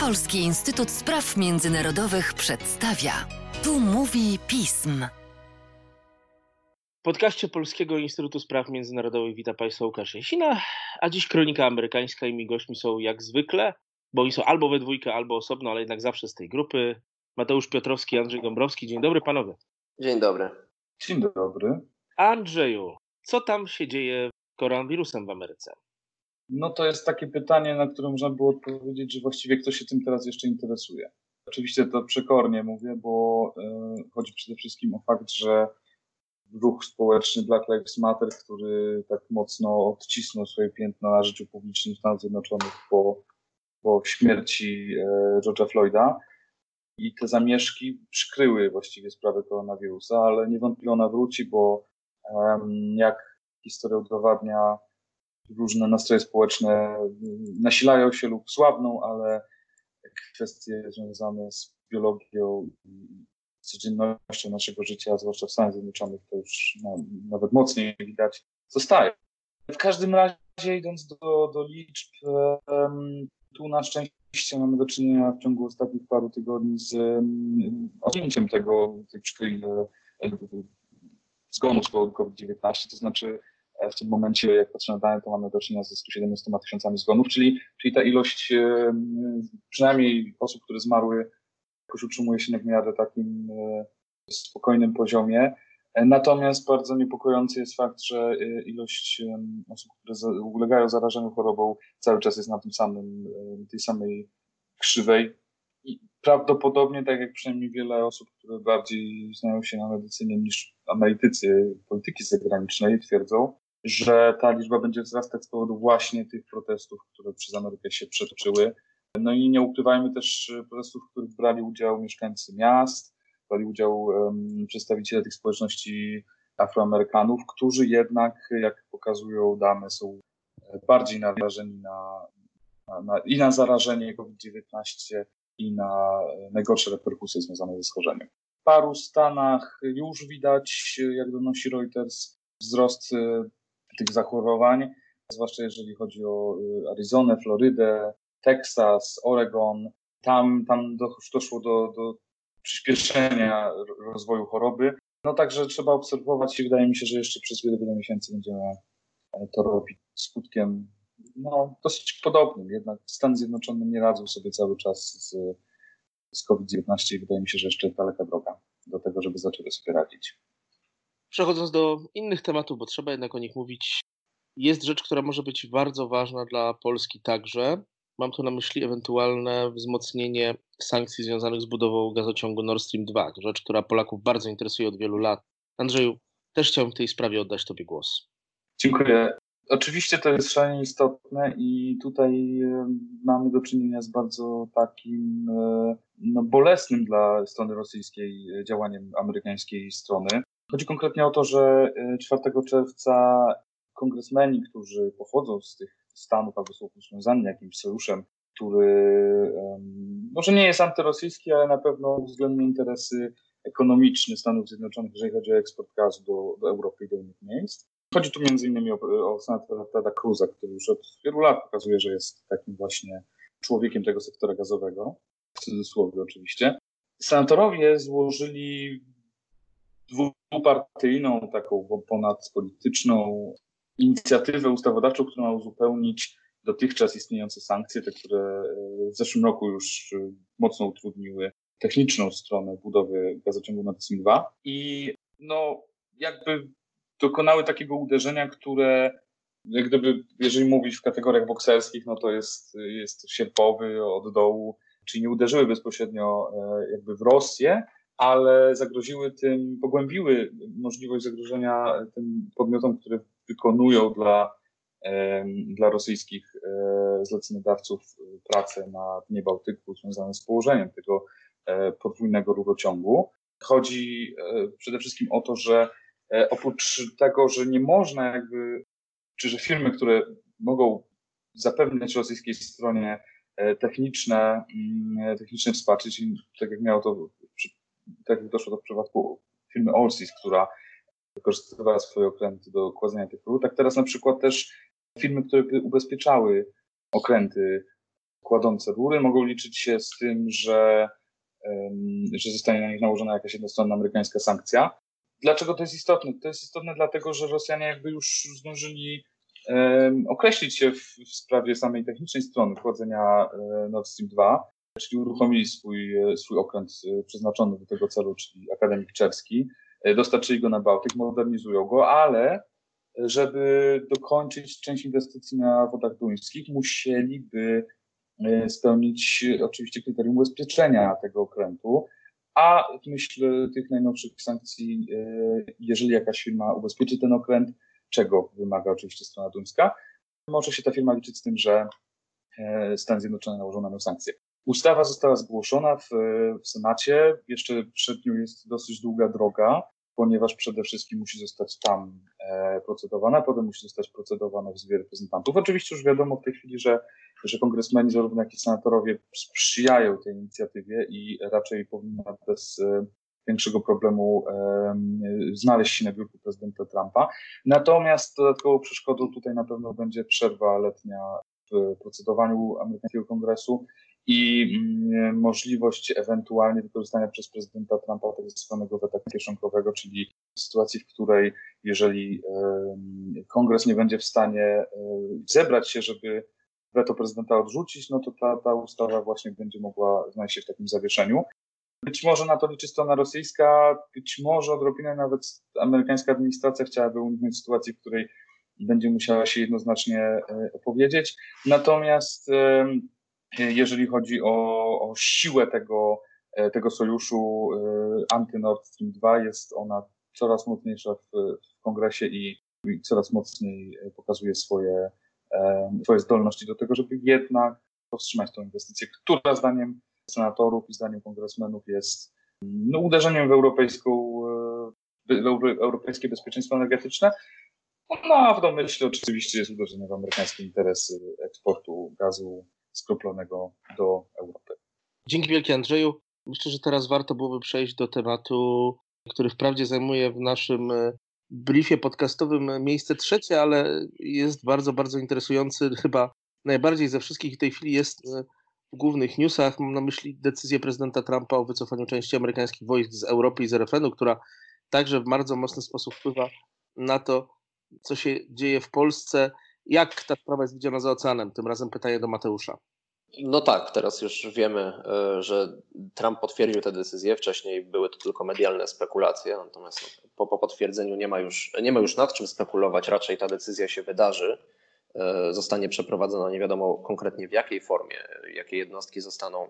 Polski Instytut Spraw Międzynarodowych przedstawia. Tu mówi pism. W podcaście Polskiego Instytutu Spraw Międzynarodowych witam Państwa Łukasz Jasina, a dziś kronika amerykańska i mi gośćmi są jak zwykle, bo oni są albo we dwójkę, albo osobno, ale jednak zawsze z tej grupy. Mateusz Piotrowski, Andrzej Dąbrowski. Dzień dobry panowie. Dzień dobry. Dzień dobry. Andrzeju, co tam się dzieje z koronawirusem w Ameryce? No to jest takie pytanie, na które można było odpowiedzieć, że właściwie kto się tym teraz jeszcze interesuje. Oczywiście to przekornie mówię, bo y, chodzi przede wszystkim o fakt, że ruch społeczny Black Lives Matter, który tak mocno odcisnął swoje piętno na życiu publicznym Stanów Zjednoczonych po, po śmierci y, George'a Floyda, i te zamieszki przykryły właściwie sprawę koronawirusa, ale niewątpliwie ona wróci, bo jak historia udowadnia, różne nastroje społeczne nasilają się lub słabną, ale kwestie związane z biologią i codziennością naszego życia, zwłaszcza w Stanach Zjednoczonych, to już no, nawet mocniej widać, zostaje. W każdym razie, idąc do, do liczb, tu na szczęście mamy do czynienia w ciągu ostatnich paru tygodni z odjęciem tego, tej e, zgonów z powodu COVID-19, to znaczy w tym momencie, jak patrzę na dane, to mamy do czynienia ze 117 tysiącami zgonów, czyli, czyli ta ilość e, przynajmniej osób, które zmarły, jakoś utrzymuje się na w miarę takim spokojnym poziomie. Natomiast bardzo niepokojący jest fakt, że e, ilość osób, które ulegają zarażeniu chorobą, cały czas jest na tym samym, tej samej krzywej. I prawdopodobnie, tak jak przynajmniej wiele osób, które bardziej znają się na medycynie niż analitycy polityki zagranicznej twierdzą, że ta liczba będzie wzrastać z powodu właśnie tych protestów, które przez Amerykę się przetoczyły. No i nie ukrywajmy też protestów, w których brali udział mieszkańcy miast, brali udział um, przedstawiciele tych społeczności Afroamerykanów, którzy jednak, jak pokazują dane, są bardziej narażeni na, na, na i na zarażenie COVID-19 i na najgorsze reperkusje związane ze schorzeniem. W paru stanach już widać, jak donosi Reuters, wzrost e, tych zachorowań, zwłaszcza jeżeli chodzi o e, Arizonę, Florydę, Teksas, Oregon. Tam, tam doszło do, do przyspieszenia rozwoju choroby. No także trzeba obserwować i wydaje mi się, że jeszcze przez wiele, wiele miesięcy będziemy e, to robić. Skutkiem no, dosyć podobnym. Jednak Stany Zjednoczone nie radzą sobie cały czas z, z COVID-19 i wydaje mi się, że jeszcze daleka droga do tego, żeby zaczęły sobie radzić. Przechodząc do innych tematów, bo trzeba jednak o nich mówić, jest rzecz, która może być bardzo ważna dla Polski także. Mam tu na myśli ewentualne wzmocnienie sankcji związanych z budową gazociągu Nord Stream 2, rzecz, która Polaków bardzo interesuje od wielu lat. Andrzeju, też chciałbym w tej sprawie oddać Tobie głos. Dziękuję. Oczywiście to jest szalenie istotne i tutaj e, mamy do czynienia z bardzo takim e, no, bolesnym dla strony rosyjskiej działaniem amerykańskiej strony. Chodzi konkretnie o to, że 4 e, czerwca kongresmeni, którzy pochodzą z tych stanów albo są związani jakimś sojuszem, który może nie jest antyrosyjski, ale na pewno uwzględnia interesy ekonomiczne Stanów Zjednoczonych, jeżeli chodzi o eksport gazu do, do Europy i do innych miejsc. Chodzi tu innymi o, o senatora Tada Cruza, który już od wielu lat pokazuje, że jest takim właśnie człowiekiem tego sektora gazowego, w cudzysłowie oczywiście. Senatorowie złożyli dwupartyjną, taką ponadpolityczną inicjatywę ustawodawczą, która ma uzupełnić dotychczas istniejące sankcje, te, które w zeszłym roku już e, mocno utrudniły techniczną stronę budowy gazociągu Nord Stream 2 i no jakby dokonały takiego uderzenia, które jak gdyby, jeżeli mówić w kategoriach bokserskich, no to jest, jest sierpowy od dołu, czyli nie uderzyły bezpośrednio e, jakby w Rosję, ale zagroziły tym, pogłębiły możliwość zagrożenia tym podmiotom, które wykonują dla, dla rosyjskich e, zleceniodawców pracę na dnie Bałtyku związane z położeniem tego e, podwójnego rurociągu. Chodzi e, przede wszystkim o to, że oprócz tego, że nie można jakby, czy że firmy, które mogą zapewniać rosyjskiej stronie techniczne, mm, techniczne wsparcie, czyli tak jak miało to, tak jak doszło do przypadku firmy Allseas, która wykorzystywała swoje okręty do kładzenia tych rur. Tak teraz na przykład też firmy, które ubezpieczały okręty kładące rury, mogą liczyć się z tym, że, że zostanie na nich nałożona jakaś jednostronna amerykańska sankcja. Dlaczego to jest istotne? To jest istotne dlatego, że Rosjanie jakby już zdążyli określić się w, w sprawie samej technicznej strony wchodzenia e, Nord Stream 2, czyli uruchomili swój, e, swój okręt e, przeznaczony do tego celu, czyli Akademik Czerski, dostarczyli go na Bałtyk, modernizują go, ale żeby dokończyć część inwestycji na wodach duńskich, musieliby spełnić oczywiście kryterium ubezpieczenia tego okrętu, a w myśl tych najnowszych sankcji, jeżeli jakaś firma ubezpieczy ten okręt, czego wymaga oczywiście strona duńska, może się ta firma liczyć z tym, że e, Stany Zjednoczone nałożą na nią sankcje. Ustawa została zgłoszona w, w Senacie. Jeszcze przed nią jest dosyć długa droga, ponieważ przede wszystkim musi zostać tam e, procedowana, potem musi zostać procedowana w Izbie Reprezentantów. Oczywiście już wiadomo w tej chwili, że, że kongresmeni, zarówno jak i senatorowie sprzyjają tej inicjatywie i raczej powinna bez e, większego problemu znaleźć się na biurku prezydenta Trumpa. Natomiast dodatkową przeszkodą tutaj na pewno będzie przerwa letnia w procedowaniu amerykańskiego kongresu i mm, możliwość ewentualnie wykorzystania przez prezydenta Trumpa tego zwanego weta kieszonkowego, czyli sytuacji, w której jeżeli kongres nie będzie w stanie zebrać się, żeby weto prezydenta odrzucić, no to ta, ta ustawa właśnie będzie mogła znaleźć się w takim zawieszeniu. Być może na to liczy strona rosyjska, być może odrobinę nawet amerykańska administracja chciałaby uniknąć sytuacji, w której będzie musiała się jednoznacznie e, opowiedzieć. Natomiast jeżeli chodzi o, o siłę tego, e, tego sojuszu e, anty-Nord Stream 2, jest ona coraz mocniejsza w, w kongresie i, i coraz mocniej pokazuje swoje, swoje zdolności do tego, żeby jednak powstrzymać tę inwestycję, która zdaniem senatorów i zdaniem kongresmenów jest no, uderzeniem w, europejską, e, europejskie bezpieczeństwo energetyczne. No a w domyśle oczywiście jest uderzenie w amerykańskie interesy eksportu gazu skroplonego do Europy. Dzięki wielkie Andrzeju. Myślę, że teraz warto byłoby przejść do tematu, który wprawdzie zajmuje w naszym e, briefie podcastowym miejsce trzecie, ale jest bardzo, bardzo interesujący. Chyba najbardziej ze wszystkich w tej chwili jest e, w głównych newsach. Mam na myśli decyzję prezydenta Trumpa o wycofaniu części amerykańskich wojsk z Europy i z RFN-u, która także w bardzo mocny sposób wpływa na to, co się dzieje w Polsce. Jak ta sprawa jest widziana za oceanem? Tym razem pytanie do Mateusza. No tak, teraz już wiemy, e, że Trump potwierdził tę decyzję. Wcześniej były to tylko medialne spekulacje, natomiast po, po potwierdzeniu nie ma, już, nie ma już nad czym spekulować. Raczej ta decyzja się wydarzy. E, zostanie przeprowadzona, nie wiadomo konkretnie w jakiej formie, jakie jednostki zostaną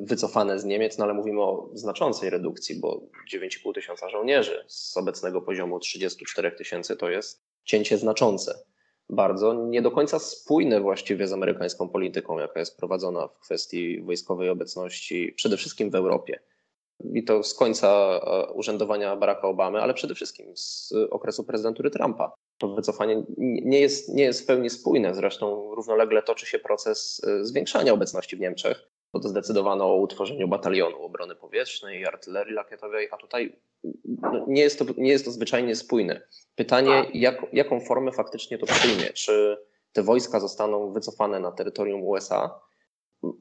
wycofane z Niemiec, no ale mówimy o znaczącej redukcji, bo 9,5 tysiąca żołnierzy z obecnego poziomu 34 tysięcy to jest cięcie znaczące. Bardzo nie do końca spójne właściwie z amerykańską polityką, jaka jest prowadzona w kwestii wojskowej obecności, przede wszystkim w Europie. I to z końca e, urzędowania Baracka Obamy, ale przede wszystkim z okresu prezydentury Trumpa to wycofanie nie jest, nie jest w pełni spójne. Zresztą równolegle toczy się proces y, zwiększania obecności w Niemczech, bo to zdecydowano o utworzeniu batalionu obrony powietrznej i artylerii rakietowej, a tutaj no, nie, jest to, nie jest to zwyczajnie spójne. Pytanie, jak, jaką formę faktycznie to przyjmie? Czy te wojska zostaną wycofane na terytorium USA,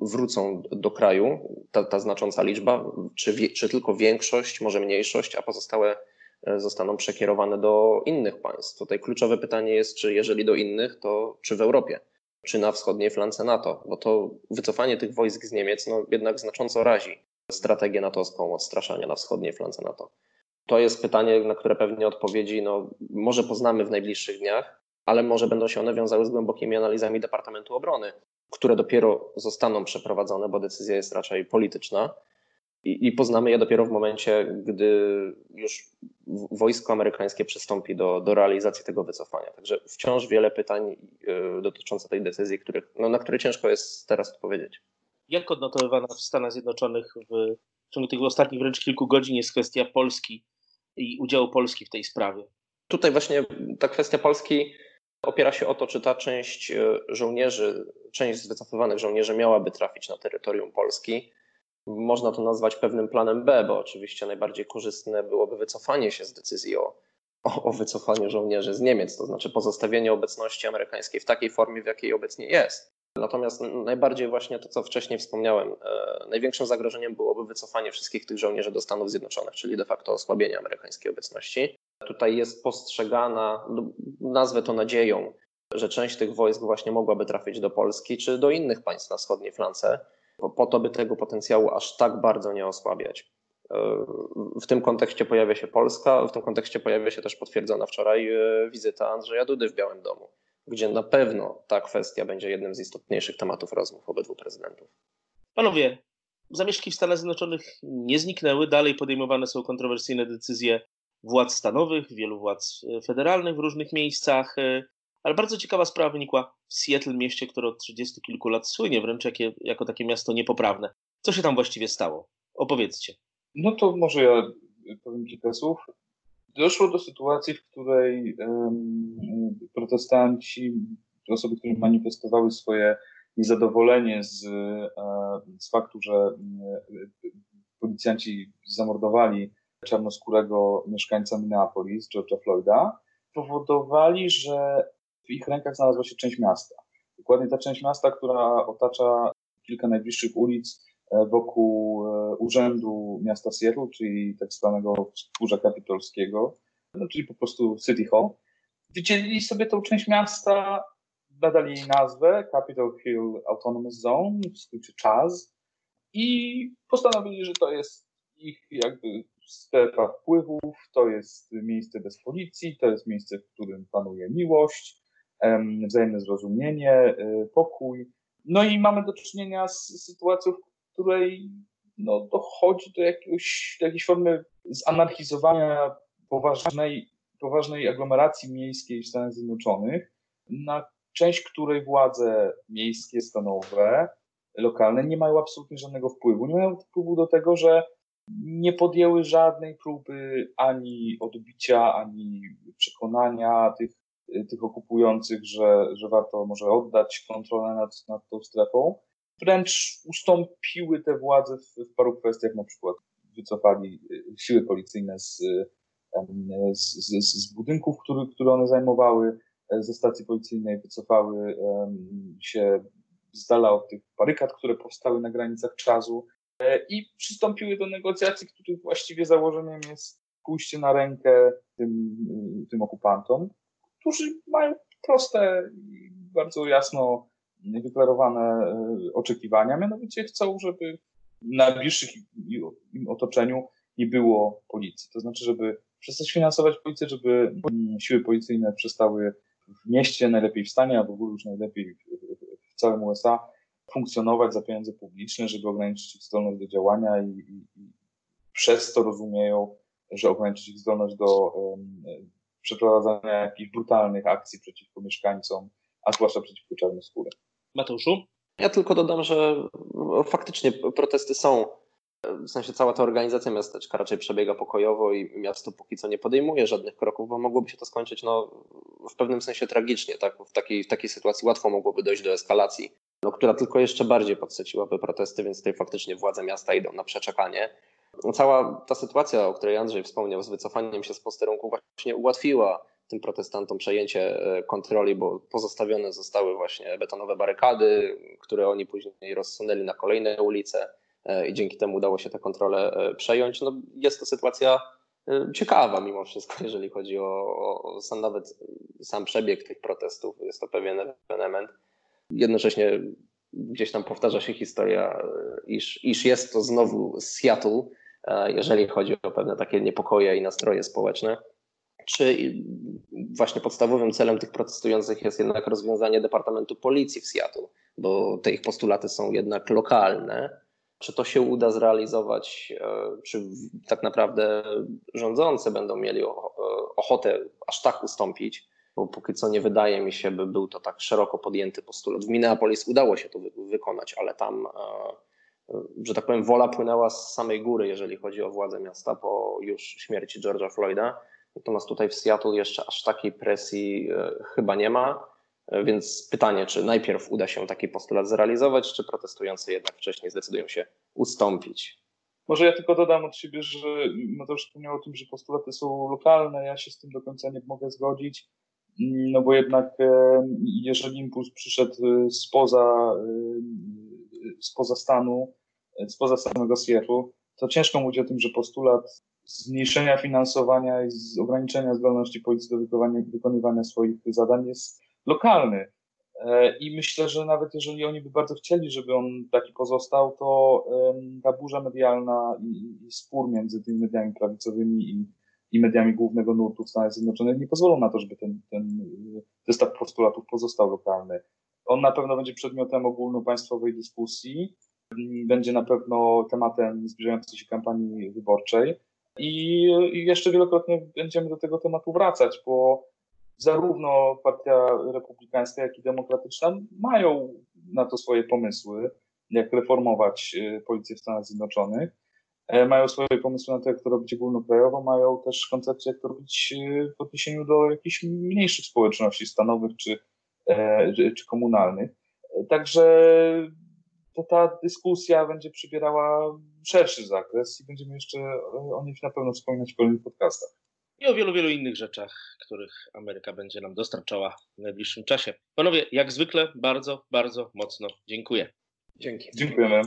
wrócą do kraju, ta, ta znacząca liczba, czy, czy tylko większość, może mniejszość, a pozostałe E, zostaną przekierowane do innych państw. Tutaj kluczowe pytanie jest, czy jeżeli do innych, to czy w Europie, czy na wschodniej flance NATO, bo to wycofanie tych wojsk z Niemiec no, jednak znacząco razi strategię natowską odstraszania na wschodniej flance NATO. To jest pytanie, na które pewnie odpowiedzi no, może poznamy w najbliższych dniach, ale może będą się one wiązały z głębokimi analizami Departamentu Obrony, które dopiero zostaną przeprowadzone, bo decyzja jest raczej polityczna i, I, poznamy je dopiero w momencie, gdy już wojsko amerykańskie przystąpi do, do realizacji tego wycofania. Także wciąż wiele pytań y, dotyczących tej decyzji, których, no, na które ciężko jest teraz odpowiedzieć. Jak odnotowywana w Stanach Zjednoczonych w, w ciągu tych ostatnich wręcz kilku godzin jest kwestia Polski i udziału Polski w tej sprawie? Tutaj właśnie ta kwestia Polski opiera się o to, czy ta część y, żołnierzy, część z wycofywanych żołnierzy miałaby trafić na terytorium Polski można to nazwać pewnym planem B, bo oczywiście najbardziej korzystne byłoby wycofanie się z decyzji o, o, o wycofaniu żołnierzy z Niemiec, to znaczy pozostawienie obecności amerykańskiej w takiej formie, w jakiej obecnie jest. Natomiast najbardziej właśnie to, co wcześniej wspomniałem, e, największym zagrożeniem byłoby wycofanie wszystkich tych żołnierzy do Stanów Zjednoczonych, czyli de facto osłabienie amerykańskiej obecności. Tutaj jest postrzegana, no, nazwę to nadzieją, że część tych wojsk właśnie mogłaby trafić do Polski czy do innych państw na wschodniej flance, po to, by tego potencjału aż tak bardzo nie osłabiać. E, w tym kontekście pojawia się Polska, w tym kontekście pojawia się też potwierdzona wczoraj e, wizyta Andrzeja Dudy w Białym Domu, gdzie na pewno ta kwestia będzie jednym z istotniejszych tematów rozmów obydwu prezydentów. Panowie, zamieszki w Stanach Zjednoczonych nie zniknęły, dalej podejmowane są kontrowersyjne decyzje władz stanowych, wielu władz e, federalnych w różnych miejscach, ale bardzo ciekawa sprawa wynikła w Seattle, mieście, które od 30 kilku lat słynie wręcz jakie, jako takie miasto niepoprawne. Co się tam właściwie stało? Opowiedzcie. No to może ja powiem kilka słów. Doszło do sytuacji, w której um, protestanci, osoby, które manifestowały swoje niezadowolenie z, e, z faktu, że e, policjanci zamordowali czarnoskórego mieszkańca Minneapolis, George'a Floyda, powodowali, że w ich rękach znalazła się część miasta. Dokładnie ta część miasta, która otacza kilka najbliższych ulic e, wokół e, urzędu miasta Seattle, czyli tak zwanego wzgórza kapitolskiego, no, czyli po prostu City Hall. Wydzielili sobie tą część miasta, nadali jej nazwę Capitol Hill Autonomous Zone, w skrócie CHAZ, i postanowili, że to jest ich jakby strefa wpływów, to jest miejsce bez policji, to jest miejsce, w którym panuje miłość, wzajemne zrozumienie, e, pokój. No i mamy do czynienia z sytuacją, w której no, dochodzi do, jakiegoś, do jakiejś formy zanarchizowania poważnej, poważnej aglomeracji miejskiej w Stanach Zjednoczonych, na część której władze miejskie, stanowe, lokalne nie mają absolutnie żadnego wpływu. Nie mają wpływu do tego, że nie podjęły żadnej próby ani odbicia, ani przekonania tych Y, tych okupujących, że, że warto może oddać kontrolę nad, nad tą strefą. Wręcz ustąpiły te władze w, w paru kwestiach, na przykład wycofali y, siły policyjne z, z, z, z budynków, który, które one zajmowały, e, ze stacji policyjnej wycofały się z dala od tych barykad, które powstały na granicach czasu e, i przystąpiły do negocjacji, których właściwie założeniem jest pójście na rękę tym, y, tym okupantom którzy mają proste i bardzo jasno wyklarowane e, oczekiwania, mianowicie chcą, żeby w najbliższych im otoczeniu nie było policji. To znaczy, żeby przestać finansować policję, żeby siły policyjne przestały w mieście, najlepiej w stanie, a w ogóle już najlepiej w całym USA funkcjonować za pieniądze publiczne, żeby ograniczyć ich zdolność do działania i, i, i przez to rozumieją, że ograniczyć ich zdolność do przeprowadzania jakichś brutalnych akcji przeciwko mieszkańcom, a zwłaszcza przeciwko czarnoskórym. Mateuszu? Ja tylko dodam, że faktycznie protesty są. W sensie cała ta organizacja miasteczka raczej przebiega pokojowo i miasto póki co nie podejmuje żadnych kroków, bo mogłoby się to skończyć no, w pewnym sensie tragicznie. Tak? W, takiej, w takiej sytuacji łatwo mogłoby dojść do eskalacji, no, która tylko jeszcze bardziej podsyciłaby protesty, więc tutaj faktycznie władze miasta idą na przeczekanie cała ta sytuacja, o której Andrzej wspomniał, z wycofaniem się z posterunku, właśnie ułatwiła tym protestantom przejęcie e, kontroli, bo pozostawione zostały właśnie betonowe barykady, które oni później rozsunęli na kolejne ulice e, i dzięki temu udało się tę kontrolę e, przejąć. No, jest to sytuacja ciekawa mimo wszystko, jeżeli chodzi o, o sam nawet sam przebieg tych protestów. Jest to pewien ewenement. Jednocześnie gdzieś tam powtarza się historia, iż, iż jest to znowu Seattle, E, jeżeli chodzi o pewne takie niepokoje i nastroje społeczne. Czy właśnie podstawowym celem tych protestujących jest jednak rozwiązanie Departamentu Policji w Seattle, bo te ich postulaty są jednak lokalne. Czy to się uda zrealizować? E, czy tak naprawdę rządzący będą mieli ochotę aż tak ustąpić? Bo póki co nie wydaje mi się, by był to tak szeroko podjęty postulat. W Minneapolis udało się to wykonać, ale tam e, że tak powiem, wola płynęła z samej góry, jeżeli chodzi o władzę miasta po już śmierci George'a Floyda. Natomiast tutaj w Seattle jeszcze aż takiej presji e, chyba nie ma. E, więc pytanie, czy najpierw uda się taki postulat zrealizować, czy protestujący jednak wcześniej zdecydują się ustąpić? Może ja tylko dodam od siebie, że Mateusz wspomniał o tym, że postulaty są lokalne. Ja się z tym do końca nie mogę zgodzić. No bo jednak jeżeli impuls przyszedł spoza, spoza stanu, spoza samego CIF-u, to ciężko mówić o tym, że postulat zmniejszenia finansowania i z ograniczenia zdolności policji do wykonywania, swoich zadań jest lokalny. E, I myślę, że nawet jeżeli oni by bardzo chcieli, żeby on taki pozostał, to ta burza medialna i spór między tymi mediami prawicowymi i, i mediami głównego nurtu w Stanach Zjednoczonych nie pozwolą na to, żeby ten, ten zestaw postulatów pozostał lokalny. On na pewno będzie przedmiotem ogólnopaństwowej dyskusji, będzie na pewno tematem zbliżającej się kampanii wyborczej i, i jeszcze wielokrotnie będziemy do tego tematu wracać, bo zarówno Partia Republikańska, jak i Demokratyczna mają na to swoje pomysły, jak reformować y, policję w Stanach Zjednoczonych. E, mają swoje pomysły na to, jak to robić ogólnokrajowo, mają też koncepcję, jak to robić y, w odniesieniu do jakichś mniejszych społeczności stanowych czy, e, czy komunalnych. E, także to ta dyskusja będzie przybierała szerszy zakres i będziemy jeszcze o niej na pewno wspominać w kolejnych podcastach. I o wielu, wielu innych rzeczach, których Ameryka będzie nam dostarczała w najbliższym czasie. Panowie, jak zwykle, bardzo, bardzo mocno dziękuję. Dzięki. Dziękujemy.